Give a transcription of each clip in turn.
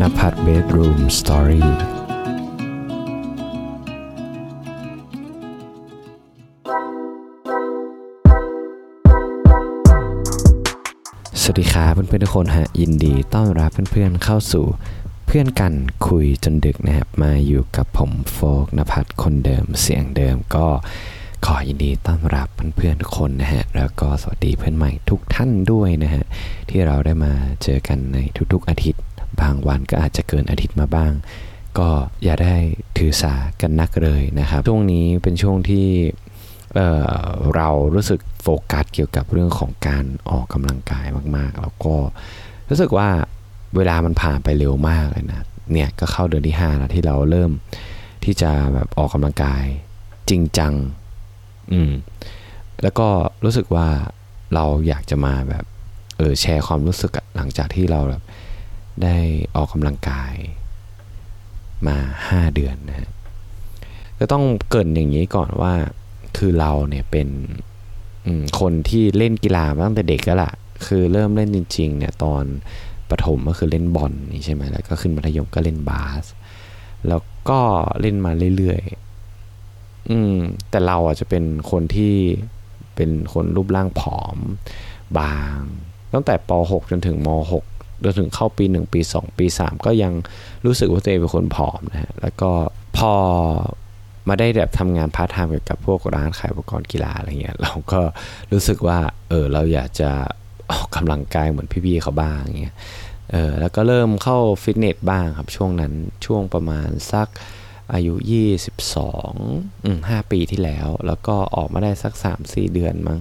นภัทรเบดรูมสตอรี่สวัสดีครับเพื่อนๆทุกคนฮะยินดีต้อนรับเพื่อนๆเข้าสู่เพื่อนกันคุยจนดึกนะครับมาอยู่กับผมโฟกนภัทรคนเดิมเสียงเดิมก็ขอยินดีต้อนรับเพื่อนๆทุกคนนะฮะ แล้วก็สวัสดีเพื่อนใหม่ทุกท่านด้วยนะฮะ ที่เราได้มาเจอกันในทุกๆอาทิตย์ บางวันก็อาจจะเกินอาทิตย์มาบ้าง ก็อย่าได้ถือสากันนักเลยนะครับ ช่วงนี้เป็นช่วงที่เเรารู้สึกโฟกัสเกี่ยวกับเรื่องของการออกกำลังกายมากๆ แล้วก็รู้สึกว่าเวลามันผ่านไปเร็วมากเลยนะเนี่ยก็เข้าเดือนที่ 5 แล้วที่เราเริ่มที่จะแบบออกกำลังกายจริงจัง อืม แล้วก็รู้สึกว่าเราอยากจะมาแบบ เออแชร์ความรู้สึกหลังจากที่เราแบบ ได้ออกกำลังกายมา 5 เดือนนะฮะก็ต้องเกินอย่างนี้ก่อนว่าคือเราเนี่ยเป็นคนที่เล่นกีฬามาตั้งแต่เด็กแล้วล่ะ คือเริ่มเล่นจริงๆเนี่ยตอนประถมก็คือเล่นบอลนี่ใช่ไหมแล้วก็ขึ้นมัธยมก็เล่นบาส แล้วก็เล่นมาเรื่อยๆอืมแต่เราอะจะเป็นคนที่เป็นคนรูปร่างผอม บาง ตั้งแต่ป .6 จนถึงม .6 จนถึงเข้าปี 1 ปี 2 ปี 3 ก็ยังรู้สึกว่าตัวเองเป็นคนผอมนะฮะแล้วก็พอมาได้แบบทำงานพาร์ทไทม์เกี่ยวกับพวกร้านขายอุปกรณ์กีฬาอะไรเงี้ยเราก็รู้สึกว่าเออเราอยากจะออกกำลังกายเหมือนพี่ๆเขาบ้างเงี้ยเออแล้วก็เริ่มเข้าฟิตเนสบ้างครับช่วงนั้นช่วงประมาณสักอายุ 22อืม5ปีที่แล้ว แล้วก็ออกมาได้สัก 3-4 เดือนมั้ง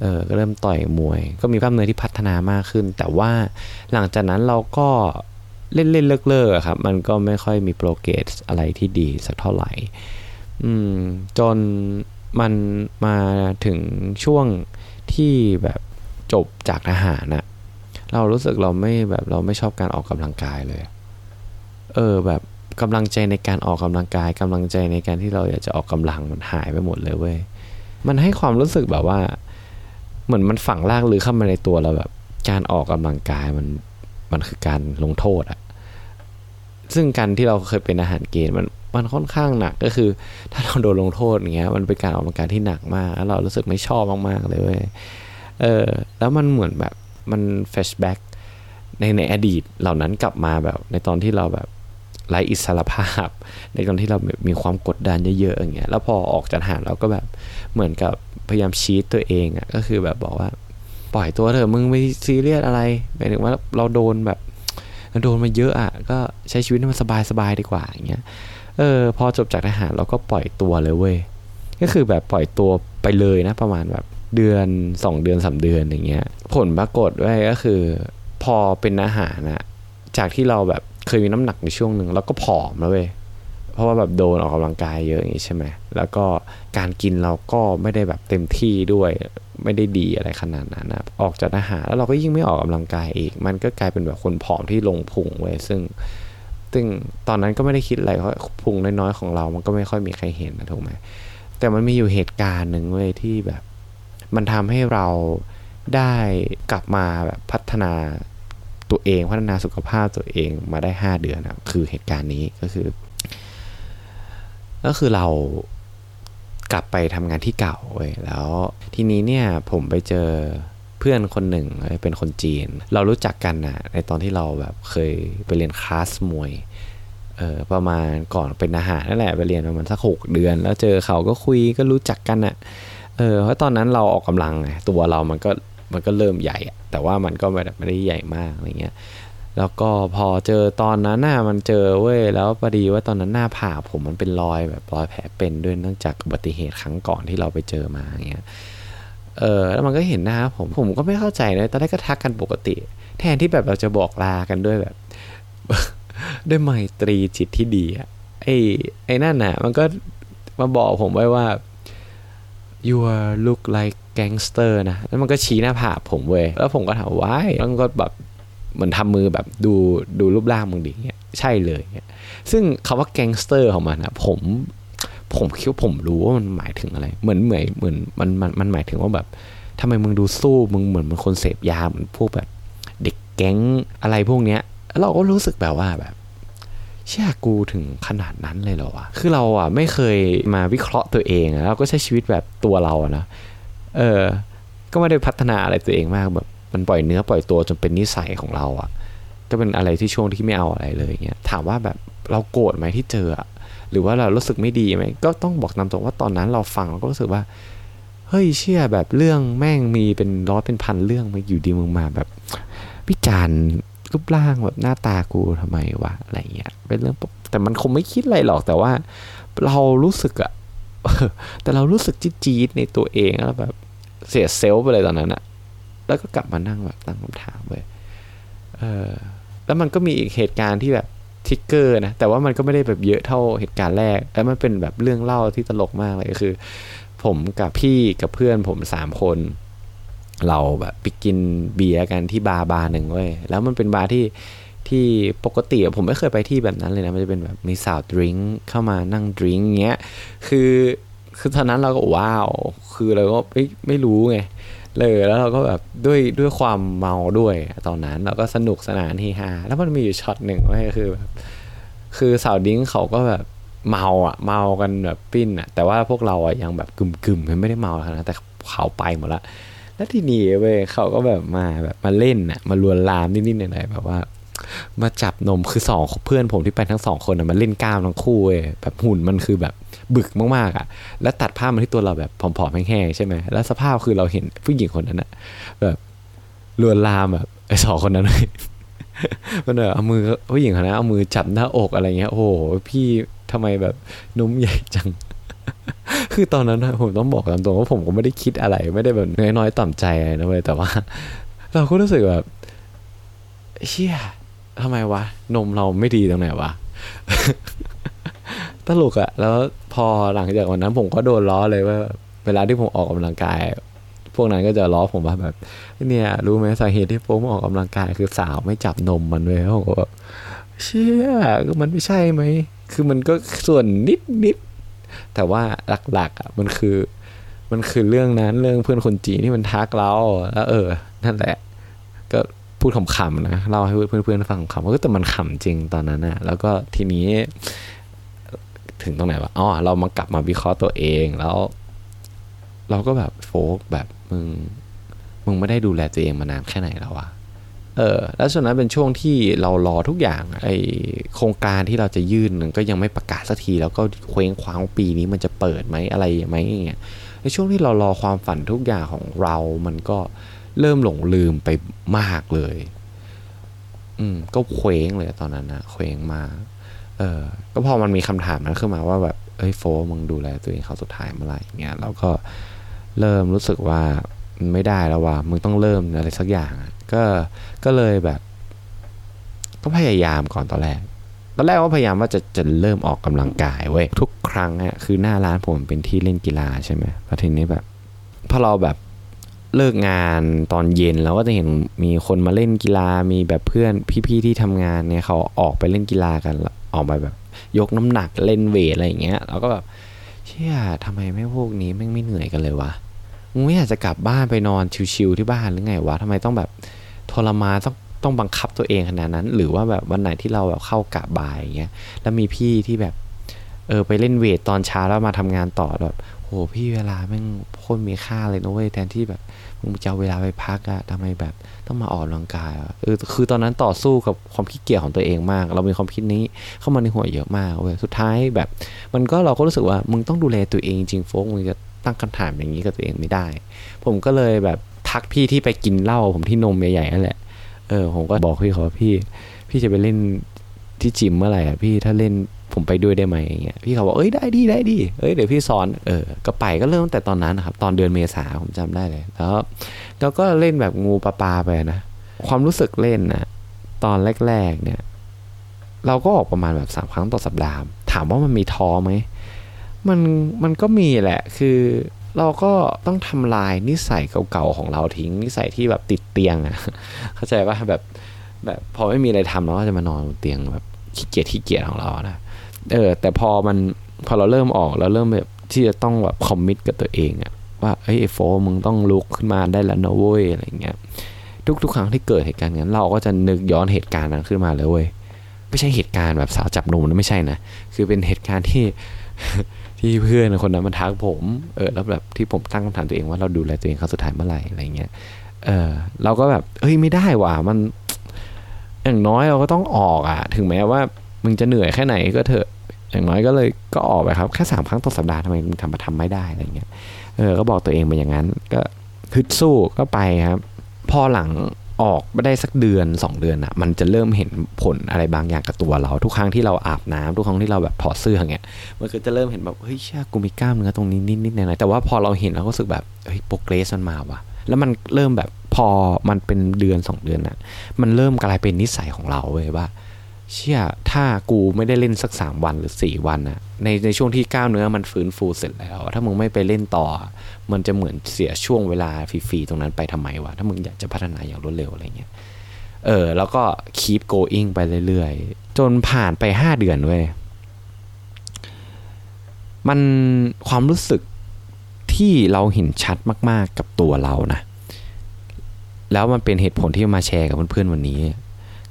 เออก็เริ่มต่อยมวย ก็มีกล้ามเนื้อที่พัฒนามากขึ้น แต่ว่าหลังจากนั้นเราก็เล่นเล่นเลิกเลิกครับ มันก็ไม่ค่อยมีโปรเกรสอะไรที่ดีสักเท่าไหร่ อืม จนมันมาถึงช่วงที่แบบจบจากทหารอะเรารู้สึกเราไม่แบบเราไม่ชอบการออกกำลังกายเลย เออแบบกำลังใจในการออกกำลังกายกำลังใจในการที่เราอยากจะออกกำลังมันหายไปหมดเลยเว้ย มันให้ความรู้สึกแบบว่า เหมือนมันฝังลากลึกเข้ามาในตัวเราแบบ การออกกำลังกายมันมันคือการลงโทษอะซึ่งการที่เราเคยเป็นอาหารเกณฑ์มันมันค่อนข้างหนักก็คือ ถ้าเราโดนลงโทษอย่างเงี้ย มันเป็นการออกกำลังกายที่หนักมากแล้วเรารู้สึกไม่ชอบมากๆเลยเว้ยเออแล้วมันเหมือนแบบมันแฟชแบ็กในในอดีตเหล่านั้นกลับมาแบบ ในตอนที่เราแบบไร้อิสรภาพ ในตอนที่เรามีความกดดันเยอะๆอย่างเงี้ยแล้วพอออกจากหารเราก็แบบเหมือนกับ พยายามชีตตัวเองอะ่ะก็คือแบบบอกว่า ปล่อยตัวเถอะมึงไม่ซีเรียสอะไรหมายถึงว่าเราโดนแบบโดนมาเยอะอะ่ะก็ใช้ชีวิตให้มันสบายๆดีกว่าอย่างเงี้ยเออพอจบจากทหารเราก็ปล่อยตัวเลยเว้ยก็คือแบบปล่อยตัวไปเลยนะประมาณแบบเดือนสองเดือนสาเดือนอย่างเงี้ยผลปรากฏไว้ก็คือ พอเป็นอาหารนะจากที่เราแบบเคยมีน้ำหนักในช่วงหนึ่งแล้วก็ผอมแล้วเว้ย เพราะว่าแบบโดนออกกำลังกายเยอะอย่างงี้ใช่ไหมแล้วก็การกินเราก็ไม่ได้แบบเต็มที่ด้วย ไม่ได้ดีอะไรขนาดนั้นนะออกจากอาหารแล้วเราก็ยิ่งไม่ออกกำลังกายอีก มันก็กลายเป็นแบบคนผอมที่ลงพุงเว้ยซึ่งซึ่งตอนนั้นก็ไม่ได้คิดอะไรเพราะพุงน้อยๆของเรา มันก็ไม่ค่อยมีใครเห็นนะถูกไหมแต่มันมีอยู่เหตุการณ์หนึ่งเว้ยที่แบบ มันทำให้เราได้กลับมาแบบพัฒนาตัวเองพัฒนาสุขภาพตัวเองมาได้ 5 เดือนนะคือเหตุการณ์นี้ก็คือ ก็คือเรากลับไปทำงานที่เก่าเว้ยแล้วทีนี้เนี่ยผมไปเจอเพื่อนคนหนึ่งเป็นคนจีน เรารู้จักกันนะในตอนที่เราแบบเคยไปเรียนคลาสมวยเออประมาณก่อนเป็นอาหารนั่นแหละไปเรียนประมาณสักหกเดือน แล้วเจอเขาก็คุยก็รู้จักกันอะเออเพราะตอนนั้นเราออกกำลังไงตัวเรามันก็มันก็เริ่มใหญ่แต่ว่ามันก็ไม่ได้ใหญ่มากอะไรเงี้ย แล้วก็พอเจอตอนนั้นหน่ะมันเจอเว้ยแล้วพอดีว่าตอนนั้นหน้าผากผมมันเป็นรอยแบบรอยแผลเป็นด้วยเนื่องจากอุบัติเหตุครั้งก่อนที่เราไปเจอมาอย่างเงี้ยเออแล้วมันก็เห็นหน้าผมผมก็ไม่เข้าใจเลยตอนแรกก็ทักกันปกติ แทนที่แบบเราจะบอกลากันด้วยแบบ ด้วยไมตรีจิตที่ดีอะไอ้ไอ้นั่นน่ะ มันก็มาบอกผมไว้ว่า you look like gangster นะ แล้วมันก็ชี้หน้าผากผมเว้ย แล้วผมก็ถาม why แล้วมันก็แบบ เหมือนทำมือแบบดูดูรูปร่างมึงดิเงี้ยใช่เลยเงี้ยซึ่งคำว่าแก๊งสเตอร์ของมันนะผมผมคิดว่าผมรู้ว่ามันหมายถึงอะไร เหมือนเหมือนเหมือนมันมันมันหมายถึงว่าแบบทำไมมึงดูสู้มึงเหมือนมันคนเสพยาเหมือนพวกแบบเด็กแก๊งอะไรพวกเนี้ยแล้วเราก็รู้สึกแบบว่าแบบเชื่อกูถึงขนาดนั้นเลยเหรอวะ คือเราอะไม่เคยมาวิเคราะห์ตัวเองแล้วก็ใช้ชีวิตแบบตัวเราอะนะ เออ ก็ไม่ได้พัฒนาอะไรตัวเองมากแบบ มันปล่อยเนื้อปล่อยตัวจนเป็นนิสัยของเราอะ ก็เป็นอะไรที่ช่วงที่ไม่เอาอะไรเลยเงี้ยถามว่าแบบเราโกรธไหมที่เจอหรือว่าเรารู้สึกไม่ดีไหมก็ต้องบอกตามตรงว่าตอนนั้นเราฟังเราก็รู้สึกว่าเฮ้ยเชื่อแบบเรื่องแม่งมีเป็นร้อยเป็นพันเรื่องมาอยู่ดีมึงมาแบบวิจารณ์รูปร่างแบบหน้าตากูทำไมวะอะไรเงี้ยเป็นเรื่องปกแต่มันคงไม่คิดอะไรหรอกแต่ว่า เรารู้สึกอะแต่เรารู้สึกจี๊ดในตัวเองแล้วแบบเสียเซลล์ไปเลยตอนนั้นอะ แล้วก็กลับมานั่งแบบตั้งคำถามเลยเออแล้วมันก็มีอีกเหตุการณ์ที่แบบ trigger นะ แต่ว่ามันก็ไม่ได้แบบเยอะเท่าเหตุการณ์แรก แล้วมันเป็นแบบเรื่องเล่าที่ตลกมากเลยคือ ผมกับพี่กับเพื่อนผมสามคน เราแบบไปกินเบียร์กันที่บาร์บาร์หนึ่งเว้ยแล้วมันเป็นบาร์ที่ที่ปกติผมไม่เคยไปที่แบบนั้นเลยนะ มันจะเป็นแบบมีสาว drink เข้ามานั่ง drink เงี้ยคือคือตอนนั้นเราก็ wow คือเราก็ไม่ไม่รู้ไง เลยแล้วเราก็แบบด้วยด้วยความเมาด้วยตอนนั้นเราก็สนุกสนานเฮฮาแล้วมันมีอยู่ช็อตหนึ่งว่าคือแบบคือสาวดิ้งเขาก็แบบเมาอะเมากันแบบปิ้นอะแต่ว่าพวกเราอะยังแบบกึ่มกึ่มไม่ได้เมาขนาดแต่เขาไปหมดละแล้วทีนี้เว้ยเขาก็แบบมาแบบมาเล่นอะมาลวนลามนิดๆหน่อยๆแบบว่า มาจับนมคือสองเพื่อนผมที่ไปทั้งสองคนอะมาเล่นกล้ามทั้งคู่เว้ยแบบหุ่นมันคือแบบบึกมากๆอะ แล้วตัดภาพมาที่ตัวเราแบบผอมๆแห้งๆใช่ไหมแล้วสภาพคือเราเห็นผู้หญิงคนนั้นอะแบบลวนลามแบบไอ้สองคนนั้นเลยมันแบบเอามือผู้หญิงคนนั้นเอามือจับหน้าอกอะไรเงี้ยโอ้โหพี่ทำไมแบบนุ่มใหญ่จัง คือตอนนั้นผมต้องบอกตามตรงว่าผมก็ไม่ได้คิดอะไร ไม่ได้แบบน้อยๆต่ำใจอะไรนะเว้ยแต่ว่า เราก็รู้สึกแบบเชี่ย ทำไมวะ นมเราไม่ดีตรงไหนวะตลกอะแล้วพอหลังจากวันนั้นผมก็โดนล้อเลยว่า เวลาที่ผมออกกำลังกาย พวกนั้นก็จะล้อผมว่าแบบ เนี่ย รู้ไหมสาเหตุที่ผมออกกำลังกายคือสาวไม่จับนมมันเลยผมก็แบบเชี่ยมันไม่ใช่ไหม คือมันก็ส่วนนิดนิดแต่ว่าหลักๆอะมันคือ มันคือเรื่องนั้นเรื่องเพื่อนคนจีนที่มันทักเราแล้วเออ นั่นแหละ ก็ พูดขำๆนะเล่าให้เพื่อนๆฟังขำๆก็แต่มันขำจริงตอนนั้นนะแล้วก็ทีนี้ถึงตรงไหนวะอ๋อเรามากลับมาวิเคราะห์ตัวเองแล้ว เราก็แบบโฟกแบบมึงมึงไม่ได้ดูแลตัวเองมานานแค่ไหนแล้ววะเออ แล้วช่วงนั้นเป็นช่วงที่เรารอทุกอย่าง ไอโครงการที่เราจะยื่นก็ยังไม่ประกาศสักที แล้วก็เคว้งคว้างปีนี้มันจะเปิดไหมอะไรไหมอย่างเงี้ยในช่วงที่เรารอความฝันทุกอย่างของเรา มันก็ เริ่มหลงลืมไปมากเลย อืม ก็เคว้งเลยตอนนั้นนะเคว้งมา เออ ก็พอมันมีคำถามนั้นขึ้นมาว่าแบบเอ้ยโฟมึงดูแลตัวเองเขาสุดท้ายเมื่อไหร่เงี้ยเราก็เริ่มรู้สึกว่ามันไม่ได้แล้วว่ามึงต้องเริ่มอะไรสักอย่างก็ก็เลยแบบ ก็พยายามก่อนตอนแรกตอนแรกว่าพยายามว่าจะจะเริ่มออกกำลังกายเว้ยทุกครั้งอะคือหน้าร้านผมเป็นที่เล่นกีฬาใช่ไหมพอทีนี้แบบพอเราแบบ เลิกงานตอนเย็นเราก็จะเห็นมีคนมาเล่นกีฬามีแบบเพื่อนพี่ๆที่ทำงานเนี่ยเขาออกไปเล่นกีฬากันออกไปแบบ ยกน้ำหนักเล่นเวทอะไรอย่างเงี้ยเราก็แบบเชี่ยทำไมไม่พวกนี้แม่งไม่เหนื่อยกันเลยวะมึงไม่อยากจะกลับบ้านไปนอนชิวๆที่บ้านหรือไงวะทำไมต้องแบบทรมานต้องต้องบังคับตัวเองขนาดนั้น หรือว่าแบบวันไหนที่เราแบบเข้ากะบ่ายอย่างเงี้ยแล้วมีพี่ที่แบบเออไปเล่นเวทตอนเช้าแล้วมาทำงานต่อแบบ หพี่เวลาแม่งโคตรมีค่าเลยนะเว้ยแทนที่แบบมึงจะเอาเวลาไปพักอะทำไมแบบต้องมาออกกำลังกายอะเออคือตอนนั้นต่อสู้กับความขี้เกียจของตัวเองมาก เรามีความคิดนี้เข้ามาในหัวเยอะมากเว้ยสุดท้ายแบบ มันก็เราก็รู้สึกว่ามึงต้องดูแลตัวเองจริงโฟกมึงจะตั้งคำถามอย่างนี้กับตัวเองไม่ได้ ผมก็เลยแบบทักพี่ที่ไปกินเหล้าผมที่นมใหญ่ๆนั่นแหละเออผมก็บอกพี่เขาว่าพี่ พี่จะไปเล่นที่จิมเมื่อไหร่อะพี่ถ้าเล่น ผมไปด้วยได้ไหมอย่างเงี้ยพี่เขาบอกเอ้ยได้ดีได้ดีเอ้ยเดี๋ยวพี่สอนเออก็ไปก็เริ่มตั้งแต่ตอนนั้นนะครับตอนเดือนเมษาผมจำได้เลย แล้วแล้วก็เล่นแบบงูปลาปลาไปนะความรู้สึกเล่นนะตอนแรกๆเนี่ย เราก็ออกประมาณแบบสามครั้งต่อสัปดาห์ถามว่ามันมีท้อไหมมันมันก็มีแหละคือเราก็ต้องทำลายนิสัยเก่าๆของเราทิ้ง นิสัยที่แบบติดเตียงอะ เข้าใจว่าแบบแบบพอไม่มีอะไรทำเราก็จะมานอนบนเตียงแบบขี้เกียจขี้เกียจของเรานะ เออแต่พอมันพอเราเริ่มออกแล้วเริ่มแบบที่จะต้องแบบคอมมิตกับตัวเองอะว่าเฮ้ยโฟมึงต้องลุกขึ้นมาได้แล้วนะเว้ยอะไรเงี้ยทุกๆ ครั้งที่เกิดเหตุการณ์นั้น เราก็จะนึกย้อนเหตุการณ์นั้นขึ้นมาเลยเว้ยไม่ใช่เหตุการณ์แบบสาวจับนมนะไม่ใช่นะคือเป็นเหตุการณ์ที่ที่เพื่อนคนนั้นมันทักผมเออแล้วแบบที่ผมตั้งคำถามตัวเองว่าเราดูแลตัวเองครั้งสุดท้ายเมื่อไหร่อะไรเงี้ยเออเราก็แบบเฮ้ยไม่ได้ว่ะมันอย่างน้อยเราก็ต้องออกอะ ถึงแม้ว่า มึงจะเหนื่อยแค่ไหนก็เถอะอย่างน้อยก็เลยก็ออกไปครับแค่สามครั้งต่อสัปดาห์ทำไมมึงทำมาทำไม่ได้อะไรเงี้ยเออก็บอกตัวเองไปอย่างนั้น ก็ฮึดสู้ก็ไปครับ พอหลังออกไม่ได้สักเดือนสองเดือนอะ มันจะเริ่มเห็นผลอะไรบางอย่างกับตัวเรา ทุกครั้งที่เราอาบน้ำทุกครั้งที่เราแบบถอดเสื้ออย่างเงี้ยมันก็จะเริ่มเห็นแบบเฮ้ยเชื่อกูมีกล้ามเนื้อตรงนี้นิดๆหน่อยๆแต่ว่าพอเราเห็นเราก็รู้สึกแบบเฮ้ยโปรเกรสมันมาว่ะแล้วมันเริ่มแบบพอมันเป็นเดือนสองเดือนอะมันเริ่มกลายเป็นนิสัยของเราเว้ยว่า เชื่อถ้ากูไม่ได้เล่นสักสามวันหรือสี่วันนะในในช่วงที่กล้ามเนื้อมันฟื้นฟูเสร็จแล้ว ถ้ามึงไม่ไปเล่นต่อ มันจะเหมือนเสียช่วงเวลาฟรีๆตรงนั้นไปทำไมวะ ถ้ามึงอยากจะพัฒนาอย่างรวดเร็วอะไรเงี้ยเออ แล้วก็ keep going ไปเรื่อยๆ จนผ่านไปห้าเดือนเว้ยมันความรู้สึกที่เราเห็นชัดมากๆกับตัวเรานะ แล้วมันเป็นเหตุผลที่มาแชร์กับเพื่อนๆวันนี้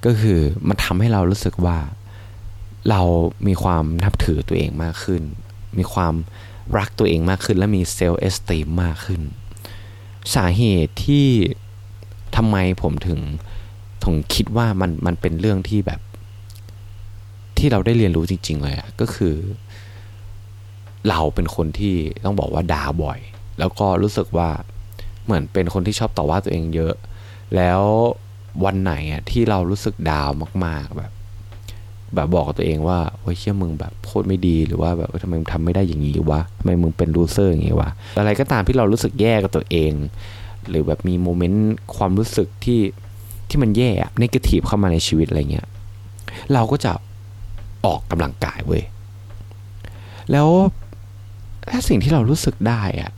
ก็คือมันทำให้เรารู้สึกว่าเรามีความนับถือตัวเองมากขึ้น มีความรักตัวเองมากขึ้น และมีเซลล์เอสติมมากขึ้น สาเหตุที่ทำไมผมถึงถึงคิดว่ามันมันเป็นเรื่องที่แบบ ที่เราได้เรียนรู้จริง ๆ เลยอะก็คือ เราเป็นคนที่ต้องบอกว่าด่าบ่อย แล้วก็รู้สึกว่าเหมือนเป็นคนที่ชอบต่อว่าตัวเองเยอะ แล้ว วันไหนอะที่เรารู้สึกดาวมาก ๆแบบ แบบบอกกับตัวเองว่าโอ้ยเชื่อมึงแบบโคตรไม่ดีหรือว่าแบบทำไมมึงทำไม่ได้อย่างนี้วะทำไมมึงเป็นลูเซอร์อย่างนี้วะอะไรก็ตามที่เรารู้สึกแย่กับตัวเอง หรือแบบมีโมเมนต์ความรู้สึกที่ที่มันแย่อะ negative เข้ามาในชีวิตอะไรเงี้ยเราก็จะออกกำลังกายเว้ยแล้วถ้าสิ่งที่เรารู้สึกได้อะ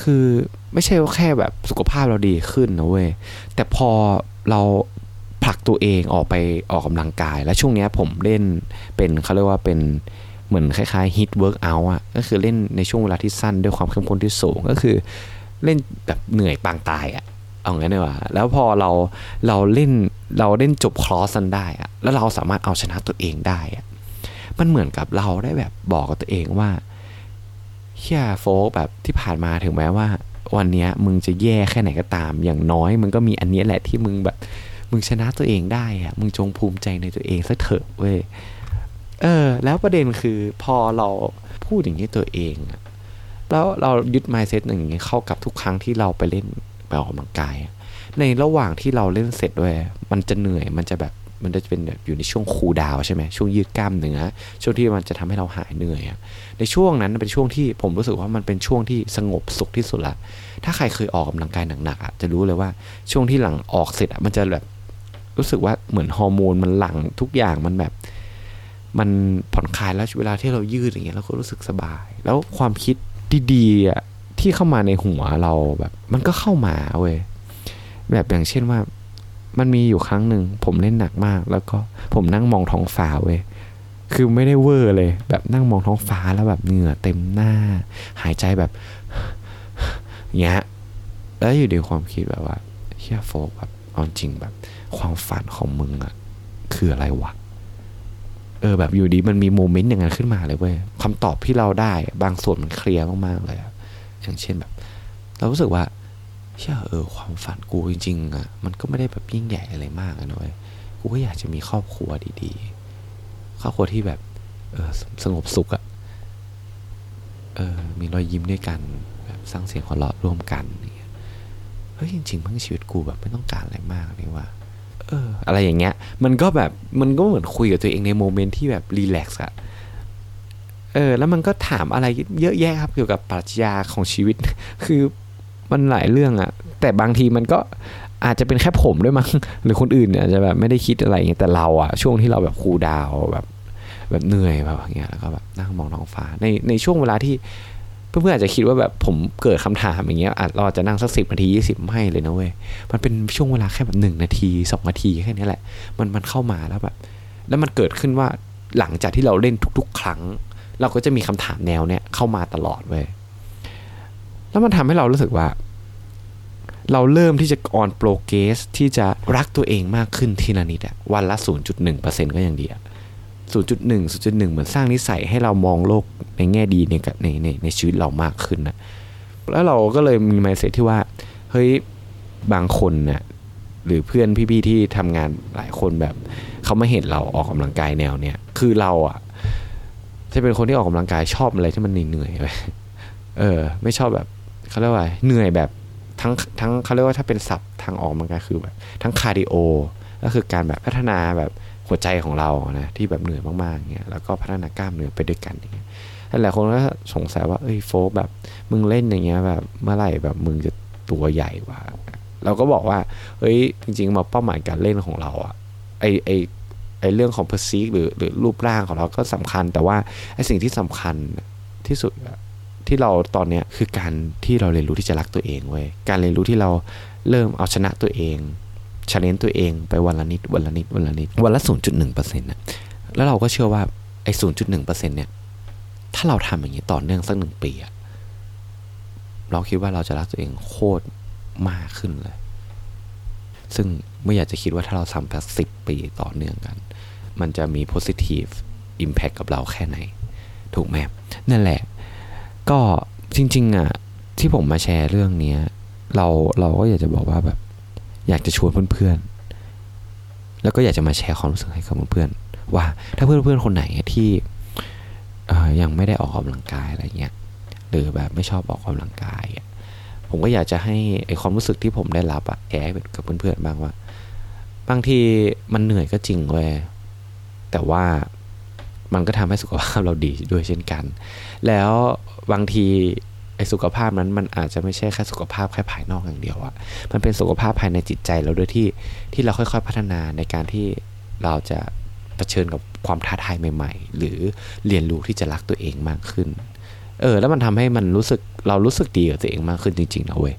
คือไม่ใช่ว่าแค่แบบสุขภาพเราดีขึ้นนะเว้ยแต่พอ เราผลักตัวเองออกไปออกกำลังกาย แล้วช่วงนี้ผมเล่นเป็นเขาเรียกว่าเป็นเหมือนคล้ายๆ HIIT workout อะก็คือเล่นในช่วงเวลาที่สั้นด้วยความเข้มข้นที่สูง ก็คือเล่นแบบเหนื่อยปางตายอะเอางั้นเลยว่าแล้วพอเราเราเล่นเราเล่นจบคลอสันได้อะแล้วเราสามารถเอาชนะตัวเองได้อะมันเหมือนกับเราได้แบบบอกกับตัวเองว่าเฮียโฟกแบบที่ผ่านมาถึงแม้ว่า วันนี้มึงจะแย่แค่ไหนก็ตาม อย่างน้อยมึงก็มีอันนี้แหละที่มึงแบบ มึงชนะตัวเองได้อะมึงจงภูมิใจในตัวเองสักเถอะเว้ยเออ แล้วประเด็นคือพอเราพูดอย่างนี้ตัวเองอะแล้วเรายึดไมซ์เซ็ตอย่างนี้เข้ากับทุกครั้งที่เราไปเล่นไปออกกำลังกาย ในระหว่างที่เราเล่นเสร็จด้วย มันจะเหนื่อยมันจะแบบ มันจะเป็นแบบอยู่ในช่วงคูดาวใช่ไหมช่วงยืดกล้ามเนื้อช่วงที่มันจะทำให้เราหายเหนื่อยในช่วงนั้นเป็นช่วงที่ผมรู้สึกว่ามันเป็นช่วงที่สงบสุขที่สุดละถ้าใครเคยออกกำลังกายหนักๆจะรู้เลยว่าช่วงที่หลังออกเสร็จมันจะแบบรู้สึกว่าเหมือนฮอร์โมนมันหลั่งทุกอย่างมันแบบมันผ่อนคลายแล้วเวลาที่เรายืดอย่างเงี้ยเราก็รู้สึกสบาย แล้วความคิดดีๆที่เข้ามาในหัวเราแบบ มันก็เข้ามาเว้ยแบบอย่างเช่นว่า มันมีอยู่ครั้งหนึ่งผมเล่นหนักมาก แล้วก็ผมนั่งมองท้องฟ้าเว้ยคือไม่ได้เวอร์เลย แบบนั่งมองท้องฟ้าแล้วแบบเหงื่อเต็มหน้า หายใจแบบเงี้ยแล้วอยู่ในความคิดแบบว่าเฮียโฟกแบบเอาจริงแบบ ความฝันของมึงอะคืออะไรวะเออแบบอยู่ดีมันมีโมเมนต์อย่างนั้นขึ้นมาเลยเว้ยคำตอบที่เราได้ บางส่วนมันเคลียร์มากๆเลยอย่างเช่นแบบ เรารู้สึกว่า เชื่อเออความฝันกูจริง ๆอะมันก็ไม่ได้แบบยิ่งใหญ่อะไรมากนะเว้ยกูก็อยากจะมีครอบครัวดีๆ ครอบครัวที่แบบ เออสงบสุขอะเออมีรอยยิ้มด้วยกันแบบสร้างเสียงหัวเราะร่วมกันอย่เฮ้ยจริงๆพังชีวิตกูแบบไม่ต้องการอะไรมากนี่ว่าเออ อะไรอย่างเงี้ย มันก็แบบมันก็เหมือนคุยกับตัวเองใน moment ที่แบบ relax อะเออ แล้วมันก็ถามอะไรเยอะแยะครับเกี่ยวกับปรัชญาของชีวิต คือ มันหลายเรื่องอะแต่บางทีมันก็อาจจะเป็นแค่ผมด้วยมั้งหรือคนอื่นเนี่ยอาจจะแบบไม่ได้คิดอะไรอย่างเงี้ยแต่เราอะช่วงที่เราแบบ cool down แบบแบบเหนื่อยแบบอย่างเงี้ยแล้วก็แบบนั่งมองท้องฟ้าในในช่วงเวลาที่เพื่อนๆอาจจะคิดว่าแบบผมเกิดคำถามอย่างเงี้ยอาจเราอาจจะนั่งสักสิบนาทียี่สิบไม่เลยนะเว้ยมันเป็นช่วงเวลาแค่แบบหนึ่งนาทีสองนาทีแค่นี้แหละ มันมันเข้ามาแล้วแบบ แล้วมันเกิดขึ้นว่าหลังจากที่เราเล่นทุก ๆ ครั้ง เราก็จะมีคำถามแนวเนี้ยเข้ามาตลอดเว้ย แล้วมันทำให้เรารู้สึกว่า เราเริ่มที่จะออนโปรเกสที่จะรักตัวเองมากขึ้นทีละนิดอะวันละ 0.1%ก็ยังดีอะ0.1 0.1 เหมือนสร้างนิสัยให้เรามองโลกในแง่ดีในในในในชีวิตเรามากขึ้นนะแล้วเราก็เลยมีมายเซตที่ว่า เฮ้ย บางคนเนี่ยหรือเพื่อนพี่ๆที่ทำงานหลายคนแบบ เขาไม่เห็นเราออกกำลังกายแนวเนี้ยคือเราอะจะเป็นคนที่ออกกำลังกายชอบอะไรที่มันเหนื่อยๆเออ ไม่ชอบแบบ เขาเรียกว่าเหนื่อยแบบทั้งทั้งเขาเรียกว่าถ้าเป็นศัพท์ทางออกกำลังกายคือแบบทั้ง cardio ก็คือการแบบพัฒนาแบบหัวใจของเรานะที่แบบเหนื่อยมากๆเงี้ยแล้วก็พัฒนากล้ามเนื้อไปด้วยกันอย่างเงี้ยหลายคนก็สงสัยว่าเอ้ยโฟกแบบมึงเล่นอย่างเงี้ยแบบเมื่อไหร่แบบมึงจะตัวใหญ่วะเราก็บอกว่าเฮ้ยจริงๆมาเป้าหมายการเล่นของเราอะไอไอไอเรื่องของเพอร์ซีหรือหรือรูปร่างของเราก็สำคัญ แต่ว่าไอสิ่งที่สำคัญที่สุด ที่เราตอนเนี้ยคือการที่เราเรียนรู้ที่จะรักตัวเองเว้ยการเรียนรู้ที่เราเริ่มเอาชนะตัวเองชาเลนตัวเองไปวันละนิดวันละนิดวันละนิดวันละ 0.1%นะแล้วเราก็เชื่อว่าไอ้ 0.1%เนี่ยถ้าเราทำอย่างนี้ต่อเนื่องสักหนึ่งปีอะเราคิดว่าเราจะรักตัวเองโคตรมากขึ้นเลย ซึ่งไม่อยากจะคิดว่าถ้าเราทำแบบสิบปีต่อเนื่องกัน มันจะมี positive impact กับเราแค่ไหน ถูกไหมนั่นแหละ ก็จริงๆอะที่ผมมาแชร์เรื่องนี้เราเราก็อยากจะบอกว่าแบบอยากจะชวนเพื่อนๆ แล้วก็อยากจะมาแชร์ความรู้สึกให้กับเพื่อนๆว่าถ้าเพื่อนๆคนไหนที่ยังไม่ได้ออกกำลังกายอะไรเงี้ยหรือแบบไม่ชอบออกกำลังกายผมก็อยากจะให้ไอความรู้สึกที่ผมได้รับอะแชร์กับเพื่อนๆบ้างว่า บางทีมันเหนื่อยก็จริงเว้ยแต่ว่า มันก็ทำให้สุขภาพเราดีด้วยเช่นกัน แล้วบางทีไอ้สุขภาพนั้นมันอาจจะไม่ใช่แค่สุขภาพแค่ภายนอกอย่างเดียวอะมันเป็นสุขภาพภายในจิตใจเราด้วยที่ที่เราค่อยๆพัฒนาในการที่เราจะะเผชิญกับความท้าทายใหม่ ๆ หรือเรียนรู้ที่จะรักตัวเองมากขึ้น เออ แล้วมันทำให้มันรู้สึกเรารู้สึกดีกับตัวเองมากขึ้นจริงๆนะเว้ย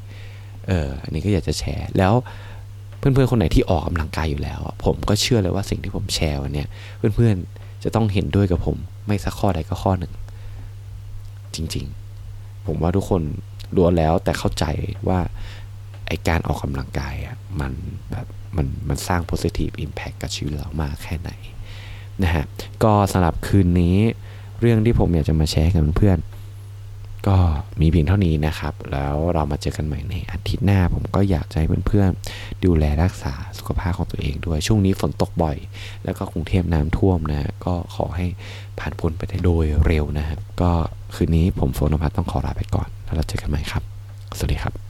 เออ อันนี้ก็อยากจะแชร์ แล้วเพื่อนๆคนไหนที่ออกกำลังกายอยู่แล้ว ผมก็เชื่อเลยว่าสิ่งที่ผมแชร์วันนี้เพื่อนๆ จะต้องเห็นด้วยกับผม ไม่สักข้อใดก็ข้อหนึ่ง จริงๆ ผมว่าทุกคนรู้แล้วแต่เข้าใจว่าไอการออกกำลังกายอะมันแบบมันมันสร้าง positive impact กับชีวิตเรามากแค่ไหนนะฮะก็สำหรับคืนนี้เรื่องที่ผมอยากจะมาแชร์กับเพื่อน ก็มีเพียงเท่านี้นะครับ แล้วเรามาเจอกันใหม่ในอาทิตย์หน้า ผมก็อยากให้เพื่อนๆ ดูแลรักษาสุขภาพของตัวเองด้วย ช่วงนี้ฝนตกบ่อย แล้วก็กรุงเทพน้ำท่วมนะ ก็ขอให้ผ่านพ้นไปได้โดยเร็วนะครับ ก็คืนนี้ผมโฟนพัทต้องขอลาไปก่อน แล้วเราเจอกันใหม่ครับ สวัสดีครับ